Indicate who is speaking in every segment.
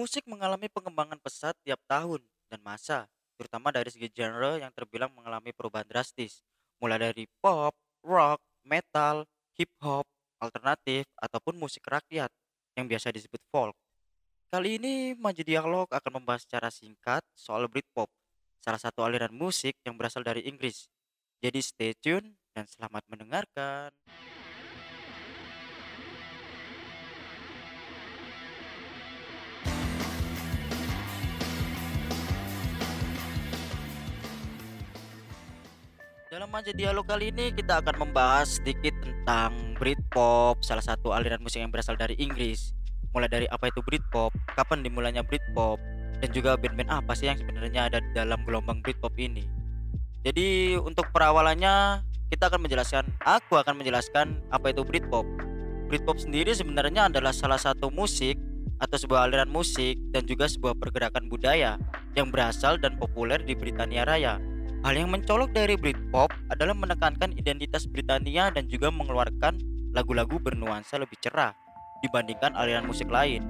Speaker 1: Musik mengalami pengembangan pesat tiap tahun dan masa, terutama dari segi genre yang terbilang mengalami perubahan drastis, mulai dari pop, rock, metal, hip hop, alternatif, ataupun musik rakyat yang biasa disebut folk. Kali ini Maji Dialog akan membahas secara singkat soal Britpop, salah satu aliran musik yang berasal dari Inggris. Jadi stay tune dan selamat mendengarkan. Dalam Manja Dialog kali ini kita akan membahas sedikit tentang Britpop, salah satu aliran musik yang berasal dari Inggris. Mulai dari apa itu Britpop, kapan dimulainya Britpop, dan juga band-band apa sih yang sebenarnya ada di dalam gelombang Britpop ini. Jadi untuk perawalannya kita akan menjelaskan, aku akan menjelaskan apa itu Britpop. Britpop sendiri sebenarnya adalah salah satu musik atau sebuah aliran musik dan juga sebuah pergerakan budaya yang berasal dan populer di Britania Raya Hal yang mencolok dari Britpop adalah menekankan identitas Britania dan juga mengeluarkan lagu-lagu bernuansa lebih cerah dibandingkan aliran musik lain.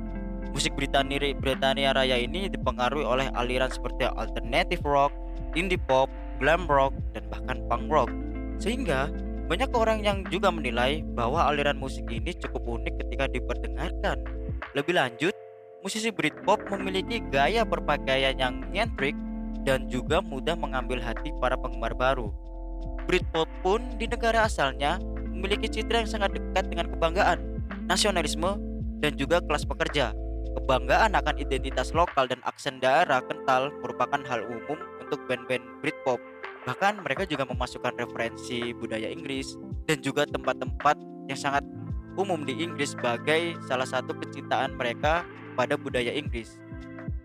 Speaker 1: Musik Britania, Britania Raya ini dipengaruhi oleh aliran seperti alternative rock, indie pop, glam rock, dan bahkan punk rock. Sehingga banyak orang yang juga menilai bahwa aliran musik ini cukup unik ketika diperdengarkan. Lebih lanjut, musisi Britpop memiliki gaya berpakaian yang nyentrik dan juga mudah mengambil hati para penggemar baru. Britpop pun di negara asalnya memiliki citra yang sangat dekat dengan kebanggaan, nasionalisme, dan juga kelas pekerja. Kebanggaan akan identitas lokal dan aksen daerah kental merupakan hal umum untuk band-band Britpop. Bahkan mereka juga memasukkan referensi budaya Inggris dan juga tempat-tempat yang sangat umum di Inggris sebagai salah satu kecintaan mereka pada budaya Inggris.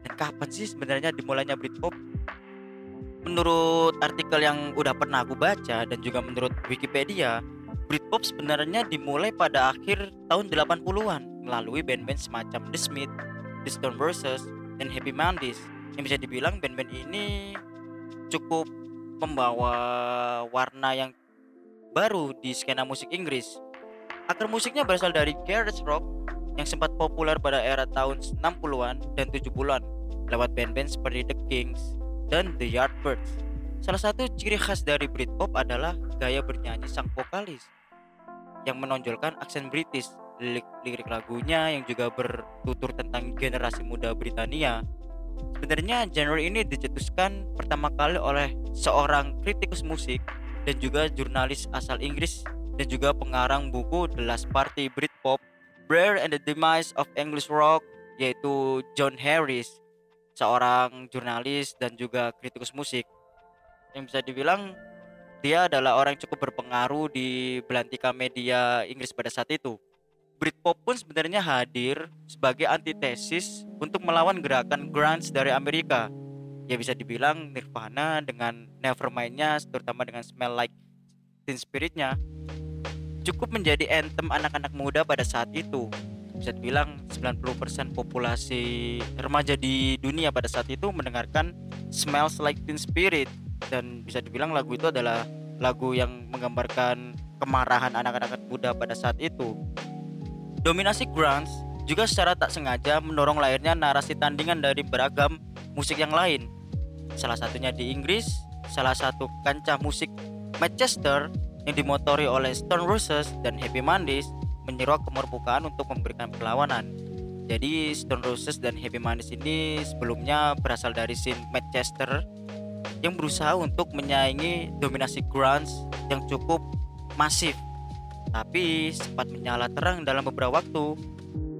Speaker 1: Dan kapan sih sebenarnya dimulainya Britpop? Menurut artikel yang udah pernah aku baca dan juga menurut Wikipedia, Britpop sebenarnya dimulai pada akhir tahun 80-an melalui band-band semacam The Smith, The Stone Roses, dan Happy Mondays. Yang bisa dibilang band-band ini cukup membawa warna yang baru di skena musik Inggris. Akar musiknya berasal dari garage rock yang sempat populer pada era tahun 60-an dan 70-an lewat band-band seperti The Kings, dan The Yardbirds. Salah satu ciri khas dari Britpop adalah gaya bernyanyi sang vokalis yang menonjolkan aksen British. Lirik, lirik lagunya yang juga bertutur tentang generasi muda Britania. Sebenarnya genre ini dicetuskan pertama kali oleh seorang kritikus musik dan juga jurnalis asal Inggris dan juga pengarang buku The Last Party Britpop, Blair and the Demise of English Rock yaitu John Harris seorang jurnalis dan juga kritikus musik yang bisa dibilang dia adalah orang yang cukup berpengaruh di belantika media Inggris pada saat itu. Britpop pun sebenarnya hadir sebagai antitesis untuk melawan gerakan grunge dari Amerika. Ya bisa dibilang Nirvana dengan Nevermind-nya terutama dengan Smell Like Teen Spirit-nya cukup menjadi anthem anak-anak muda pada saat itu bisa dibilang 90% populasi remaja di dunia pada saat itu mendengarkan Smells Like Teen Spirit dan bisa dibilang lagu itu adalah lagu yang menggambarkan kemarahan anak-anak muda pada saat itu. Dominasi grunge juga secara tak sengaja mendorong lahirnya narasi tandingan dari beragam musik yang lain. Salah satunya di Inggris, salah satu kancah musik Manchester yang dimotori oleh Stone Roses dan Happy Mondays menyeruak kemerbukaan untuk memberikan perlawanan. Jadi Stone Roses dan Happy Mondays ini sebelumnya berasal dari scene Manchester yang berusaha untuk menyaingi dominasi grunge yang cukup masif. Tapi sempat menyala terang dalam beberapa waktu,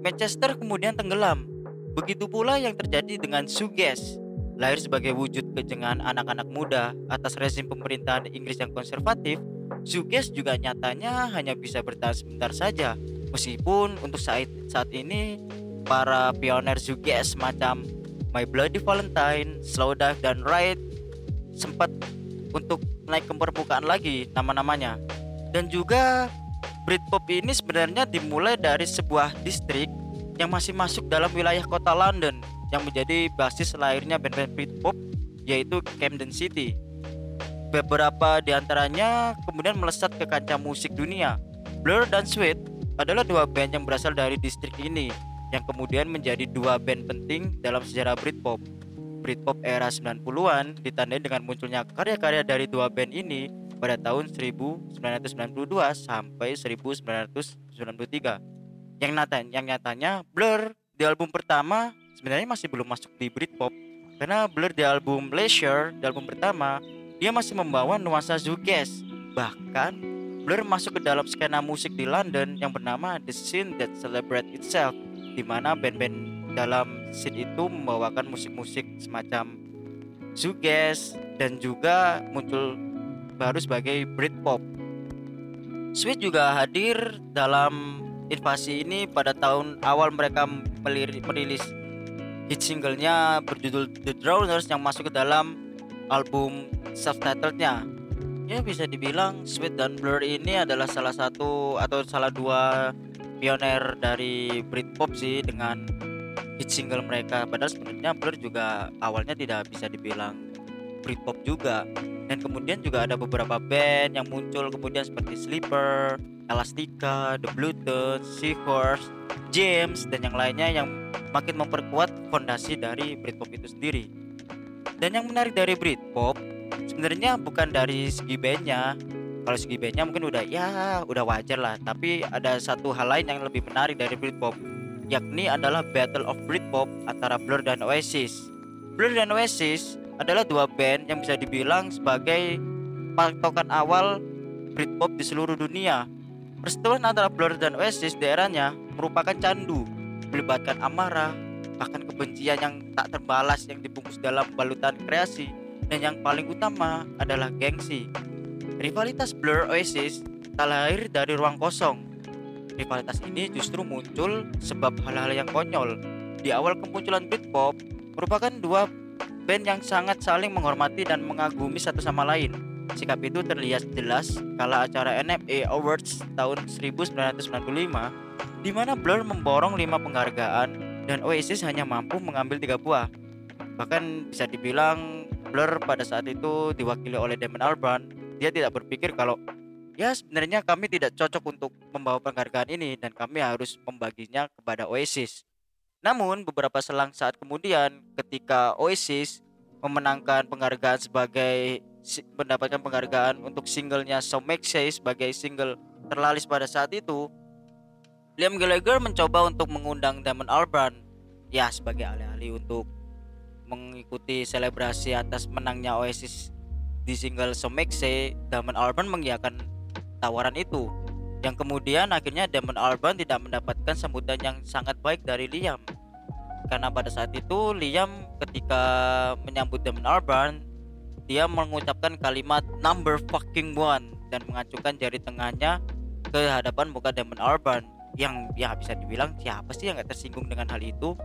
Speaker 1: Manchester kemudian tenggelam. Begitu pula yang terjadi dengan Suges, lahir sebagai wujud kejengan anak-anak muda atas rezim pemerintahan Inggris yang konservatif Suges juga nyatanya hanya bisa bertahan sebentar saja meskipun untuk saat saat ini para pioner Suges semacam My Bloody Valentine, Slow Dive dan Ride sempat untuk naik ke permukaan lagi nama-namanya. Dan juga Britpop ini sebenarnya dimulai dari sebuah distrik yang masih masuk dalam wilayah kota London yang menjadi basis lahirnya band-band Britpop yaitu Camden City beberapa di antaranya kemudian melesat ke kancah musik dunia. Blur dan Sweet adalah dua band yang berasal dari distrik ini yang kemudian menjadi dua band penting dalam sejarah Britpop. Britpop era 90-an ditandai dengan munculnya karya-karya dari dua band ini pada tahun 1992 sampai 1993. Yang nyatanya, yang nyatanya Blur di album pertama sebenarnya masih belum masuk di Britpop karena Blur di album Leisure di album pertama dia masih membawa nuansa shoegaze. Bahkan Blur masuk ke dalam skena musik di London yang bernama The Scene That Celebrate Itself di mana band-band dalam scene itu membawakan musik-musik semacam shoegaze dan juga muncul baru sebagai Britpop. Sweet juga hadir dalam invasi ini pada tahun awal mereka merilis hit singlenya berjudul The Drowners yang masuk ke dalam album self-titlednya. Ya bisa dibilang Sweet dan Blur ini adalah salah satu atau salah dua pioner dari Britpop sih dengan hit single mereka. Padahal sebenarnya Blur juga awalnya tidak bisa dibilang Britpop juga. Dan kemudian juga ada beberapa band yang muncul kemudian seperti Sleeper, Elastica, The Bluetooth, Seahorse, James dan yang lainnya yang makin memperkuat fondasi dari Britpop itu sendiri. Dan yang menarik dari Britpop sebenarnya bukan dari segi bandnya. Kalau segi bandnya mungkin udah ya udah wajar lah. Tapi ada satu hal lain yang lebih menarik dari Britpop, yakni adalah Battle of Britpop antara Blur dan Oasis. Blur dan Oasis adalah dua band yang bisa dibilang sebagai patokan awal Britpop di seluruh dunia Perseteruan antara Blur dan Oasis di eranya merupakan candu, melibatkan amarah, bahkan kebencian yang tak terbalas yang dibungkus dalam balutan kreasi, dan yang paling utama adalah gengsi. Rivalitas Blur Oasis tak lahir dari ruang kosong. Rivalitas ini justru muncul sebab hal-hal yang konyol. Di awal kemunculan Britpop, merupakan dua band yang sangat saling menghormati dan mengagumi satu sama lain Sikap itu terlihat jelas kala acara NMA Awards tahun 1995 di mana Blur memborong lima penghargaan dan Oasis hanya mampu mengambil tiga buah. Bahkan bisa dibilang Blur pada saat itu diwakili oleh Damon Albarn, dia tidak berpikir kalau ya sebenarnya kami tidak cocok untuk membawa penghargaan ini dan kami harus membaginya kepada Oasis. Namun beberapa selang saat kemudian ketika Oasis memenangkan penghargaan sebagai mendapatkan penghargaan untuk singlenya So Make Say sebagai single terlaris pada saat itu Liam Gallagher mencoba untuk mengundang Damon Albarn. Ya sebagai alih-alih untuk mengikuti selebrasi atas menangnya Oasis di single So Make Say Damon Albarn mengiyakan tawaran itu. Yang kemudian akhirnya Damon Albarn tidak mendapatkan sambutan yang sangat baik dari Liam. Karena pada saat itu Liam ketika menyambut Damon Albarn dia mengucapkan kalimat number fucking one dan mengacungkan jari tengahnya ke hadapan muka Damon Albarn yang ya bisa dibilang siapa sih yang gak tersinggung dengan hal itu.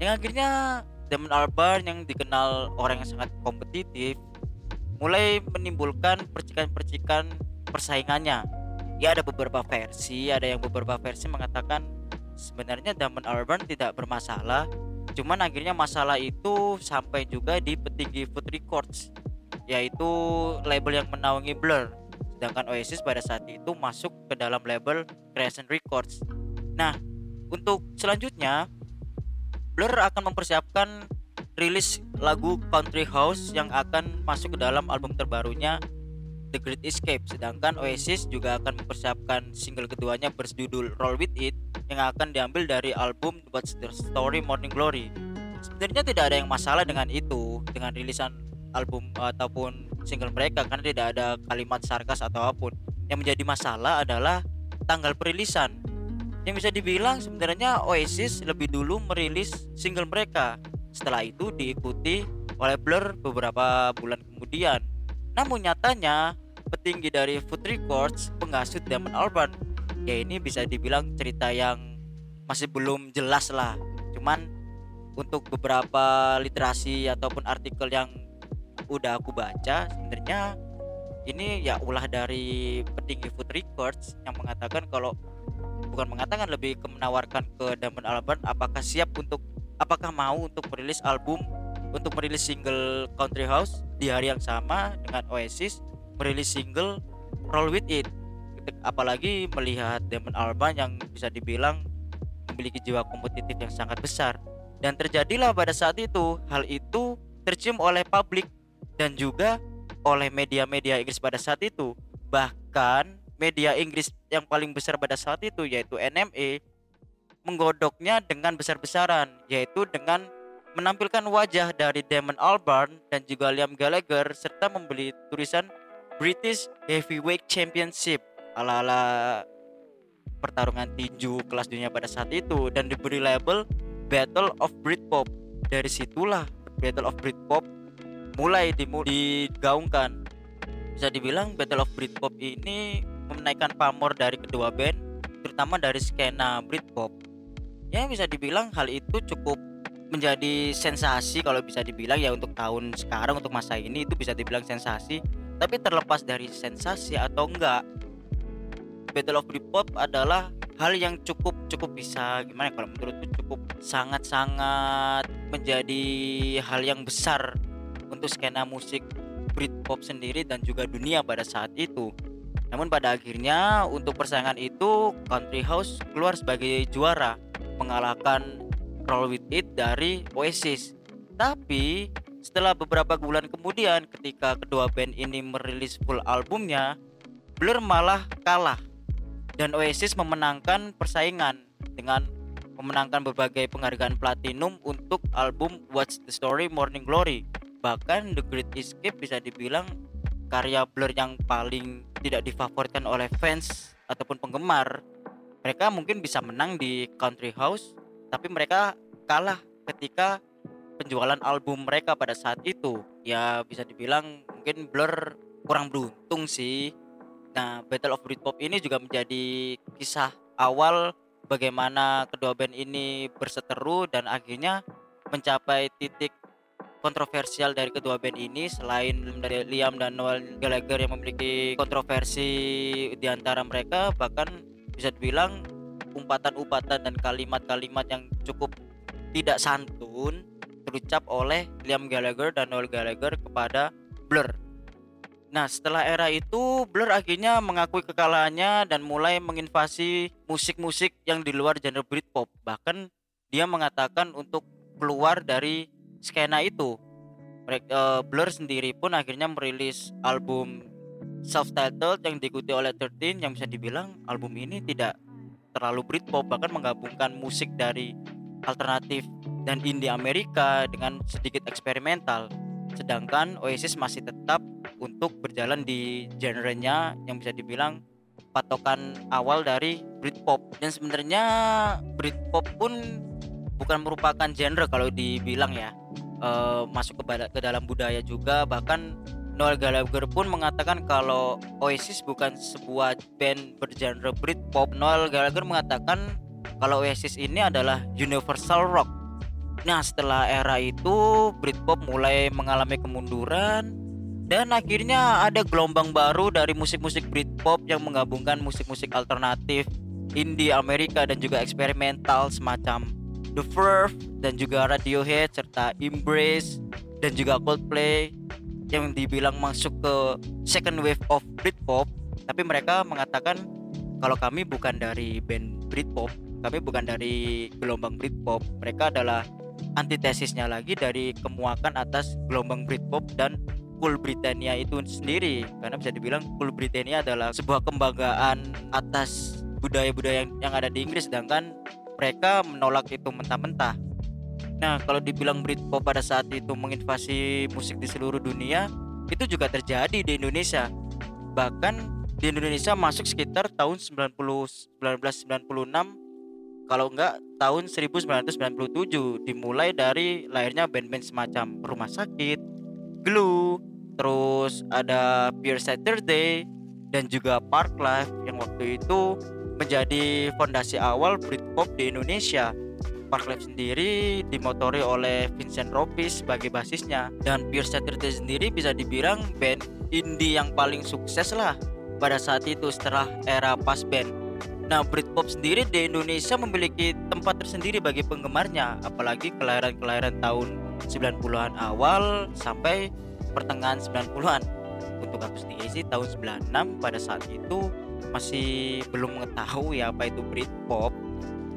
Speaker 1: Yang akhirnya Damon Albarn yang dikenal orang yang sangat kompetitif mulai menimbulkan percikan-percikan persaingannya. Ya ada beberapa versi ada yang beberapa versi mengatakan sebenarnya Damon Albarn tidak bermasalah cuman akhirnya masalah itu sampai juga di petinggi Food Records yaitu label yang menaungi Blur sedangkan Oasis pada saat itu masuk ke dalam label Crescent Records. Nah untuk selanjutnya Blur akan mempersiapkan rilis lagu Country House yang akan masuk ke dalam album terbarunya The Great Escape. Sedangkan Oasis juga akan mempersiapkan single keduanya berjudul Roll With It yang akan diambil dari album What's the Story Morning Glory. Sebenarnya tidak ada yang masalah dengan itu dengan rilisan album ataupun single mereka karena tidak ada kalimat sarkas atau apa pun. Yang menjadi masalah adalah tanggal perilisan. Yang bisa dibilang sebenarnya Oasis lebih dulu merilis single mereka. Setelah itu diikuti oleh Blur beberapa bulan kemudian. Namun nyatanya petinggi dari Foot Records pengasut Damon Albarn. Ya ini bisa dibilang cerita yang masih belum jelas lah. Cuman untuk beberapa literasi ataupun artikel yang udah aku baca sebenarnya ini ya ulah dari petinggi Food Records yang mengatakan kalau bukan mengatakan lebih ke menawarkan ke Damon Albarn apakah siap untuk apakah mau untuk merilis album untuk merilis single Country House di hari yang sama dengan Oasis merilis single Roll With It. Apalagi melihat Damon Albarn yang bisa dibilang memiliki jiwa kompetitif yang sangat besar. Dan terjadilah pada saat itu hal itu tercium oleh publik dan juga oleh media-media Inggris pada saat itu. Bahkan media Inggris yang paling besar pada saat itu yaitu NME menggodoknya dengan besar-besaran yaitu dengan menampilkan wajah dari Damon Albarn dan juga Liam Gallagher serta membeli tulisan British Heavyweight Championship. Ala-ala pertarungan tinju kelas dunia pada saat itu. Dan diberi label Battle of Britpop. Dari situlah Battle of Britpop mulai digaungkan. Bisa dibilang Battle of Britpop ini menaikkan pamor dari kedua band, terutama dari skena Britpop. Ya bisa dibilang hal itu cukup menjadi sensasi kalau bisa dibilang ya untuk tahun sekarang untuk masa ini itu bisa dibilang sensasi tapi terlepas dari sensasi atau enggak Battle of Britpop adalah hal yang cukup cukup bisa gimana ya, kalau menurutku cukup sangat-sangat menjadi hal yang besar untuk skena musik Britpop sendiri dan juga dunia pada saat itu namun pada akhirnya untuk persaingan itu Country House keluar sebagai juara mengalahkan Roll With It dari Oasis. Tapi setelah beberapa bulan kemudian ketika kedua band ini merilis full albumnya, Blur malah kalah dan Oasis memenangkan persaingan dengan memenangkan berbagai penghargaan platinum untuk album What's the Story Morning Glory. Bahkan The Great Escape bisa dibilang karya Blur yang paling tidak difavoritkan oleh fans ataupun penggemar. Mereka mungkin bisa menang di Country House tapi mereka kalah ketika penjualan album mereka pada saat itu ya bisa dibilang mungkin Blur kurang beruntung sih nah Battle of Britpop ini juga menjadi kisah awal bagaimana kedua band ini berseteru dan akhirnya mencapai titik kontroversial dari kedua band ini selain dari Liam dan Noel Gallagher yang memiliki kontroversi di antara mereka bahkan bisa dibilang umpatan-umpatan dan kalimat-kalimat yang cukup tidak santun terucap oleh Liam Gallagher dan Noel Gallagher kepada Blur. Nah, setelah era itu Blur akhirnya mengakui kekalahannya dan mulai menginvasi musik-musik yang di luar genre Britpop. Bahkan dia mengatakan untuk keluar dari skena itu. Mereka, uh, Blur sendiri pun akhirnya merilis album self-titled yang diikuti oleh 13 yang bisa dibilang album ini tidak terlalu Britpop bahkan menggabungkan musik dari alternatif dan indie Amerika dengan sedikit eksperimental. Sedangkan Oasis masih tetap untuk berjalan di genrenya yang bisa dibilang patokan awal dari Britpop. Dan sebenarnya Britpop pun bukan merupakan genre kalau dibilang ya e, masuk ke, ke dalam budaya juga bahkan Noel Gallagher pun mengatakan kalau Oasis bukan sebuah band bergenre Britpop. Noel Gallagher mengatakan kalau Oasis ini adalah universal rock. Nah, setelah era itu Britpop mulai mengalami kemunduran dan akhirnya ada gelombang baru dari musik-musik Britpop yang menggabungkan musik-musik alternatif, indie Amerika dan juga eksperimental semacam The Verve dan juga Radiohead serta Embrace dan juga Coldplay yang dibilang masuk ke second wave of Britpop. Tapi mereka mengatakan kalau kami bukan dari band Britpop kami bukan dari gelombang Britpop. Mereka adalah antitesisnya lagi dari kemuakan atas gelombang Britpop dan Cool Britannia itu sendiri. Karena bisa dibilang Cool Britannia adalah sebuah kebanggaan atas budaya-budaya yang, yang ada di Inggris. Sedangkan mereka menolak itu mentah-mentah Nah, kalau dibilang Britpop pada saat itu menginvasi musik di seluruh dunia, itu juga terjadi di Indonesia. Bahkan di Indonesia masuk sekitar tahun 90 1996 kalau enggak tahun 1997 dimulai dari lahirnya band-band semacam Rumah Sakit, Glue, terus ada Pure Saturday dan juga Park Life yang waktu itu menjadi fondasi awal Britpop di Indonesia Parklife sendiri dimotori oleh Vincent Ropis sebagai basisnya dan Pure Saturday sendiri bisa dibilang band indie yang paling sukses lah pada saat itu setelah era pas band. Nah, Britpop sendiri di Indonesia memiliki tempat tersendiri bagi penggemarnya, apalagi kelahiran-kelahiran tahun 90-an awal sampai pertengahan 90-an. Untuk aku sendiri sih tahun 96 pada saat itu masih belum mengetahui apa itu Britpop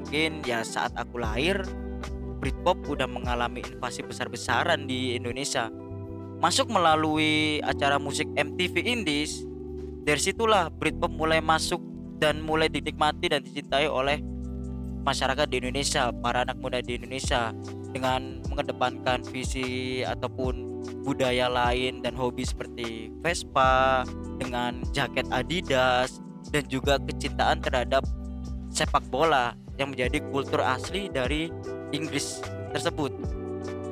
Speaker 1: mungkin ya saat aku lahir Britpop udah mengalami invasi besar-besaran di Indonesia. Masuk melalui acara musik MTV Indies dari situlah Britpop mulai masuk dan mulai dinikmati dan dicintai oleh masyarakat di Indonesia para anak muda di Indonesia dengan mengedepankan visi ataupun budaya lain dan hobi seperti Vespa dengan jaket Adidas dan juga kecintaan terhadap sepak bola yang menjadi kultur asli dari Inggris tersebut.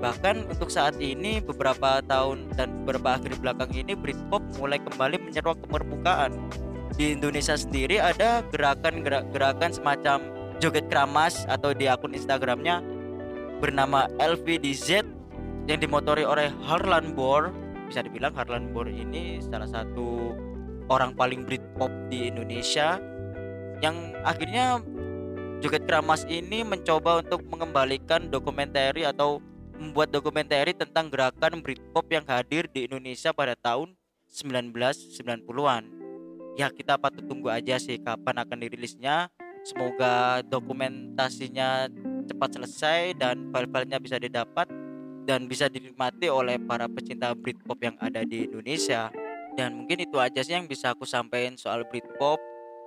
Speaker 1: Bahkan untuk saat ini beberapa tahun dan beberapa akhir belakang ini Britpop mulai kembali menyeruak ke permukaan. Di Indonesia sendiri ada gerakan-gerakan semacam joget keramas atau di akun Instagramnya bernama LVDZ yang dimotori oleh Harlan Bor. Bisa dibilang Harlan Bor ini salah satu orang paling Britpop di Indonesia yang akhirnya joget keramas ini mencoba untuk mengembalikan dokumenter atau membuat dokumenter tentang gerakan Britpop yang hadir di Indonesia pada tahun 1990-an. Ya kita patut tunggu aja sih kapan akan dirilisnya. Semoga dokumentasinya cepat selesai dan file-filenya bisa didapat dan bisa dinikmati oleh para pecinta Britpop yang ada di Indonesia. Dan mungkin itu aja sih yang bisa aku sampaikan soal Britpop.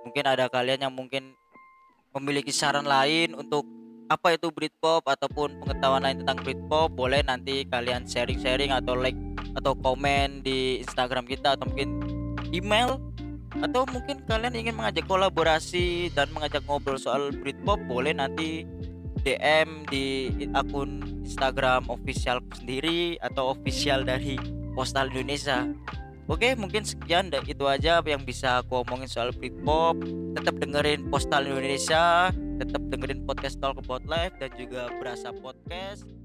Speaker 1: Mungkin ada kalian yang mungkin memiliki saran lain untuk apa itu Britpop ataupun pengetahuan lain tentang Britpop boleh nanti kalian sharing-sharing atau like atau komen di Instagram kita atau mungkin email atau mungkin kalian ingin mengajak kolaborasi dan mengajak ngobrol soal Britpop boleh nanti DM di akun Instagram official sendiri atau official dari Postal Indonesia Oke mungkin sekian dan itu aja yang bisa aku omongin soal Britpop. Tetap dengerin Postal Indonesia Tetap dengerin podcast Talk About Life Dan juga Berasa Podcast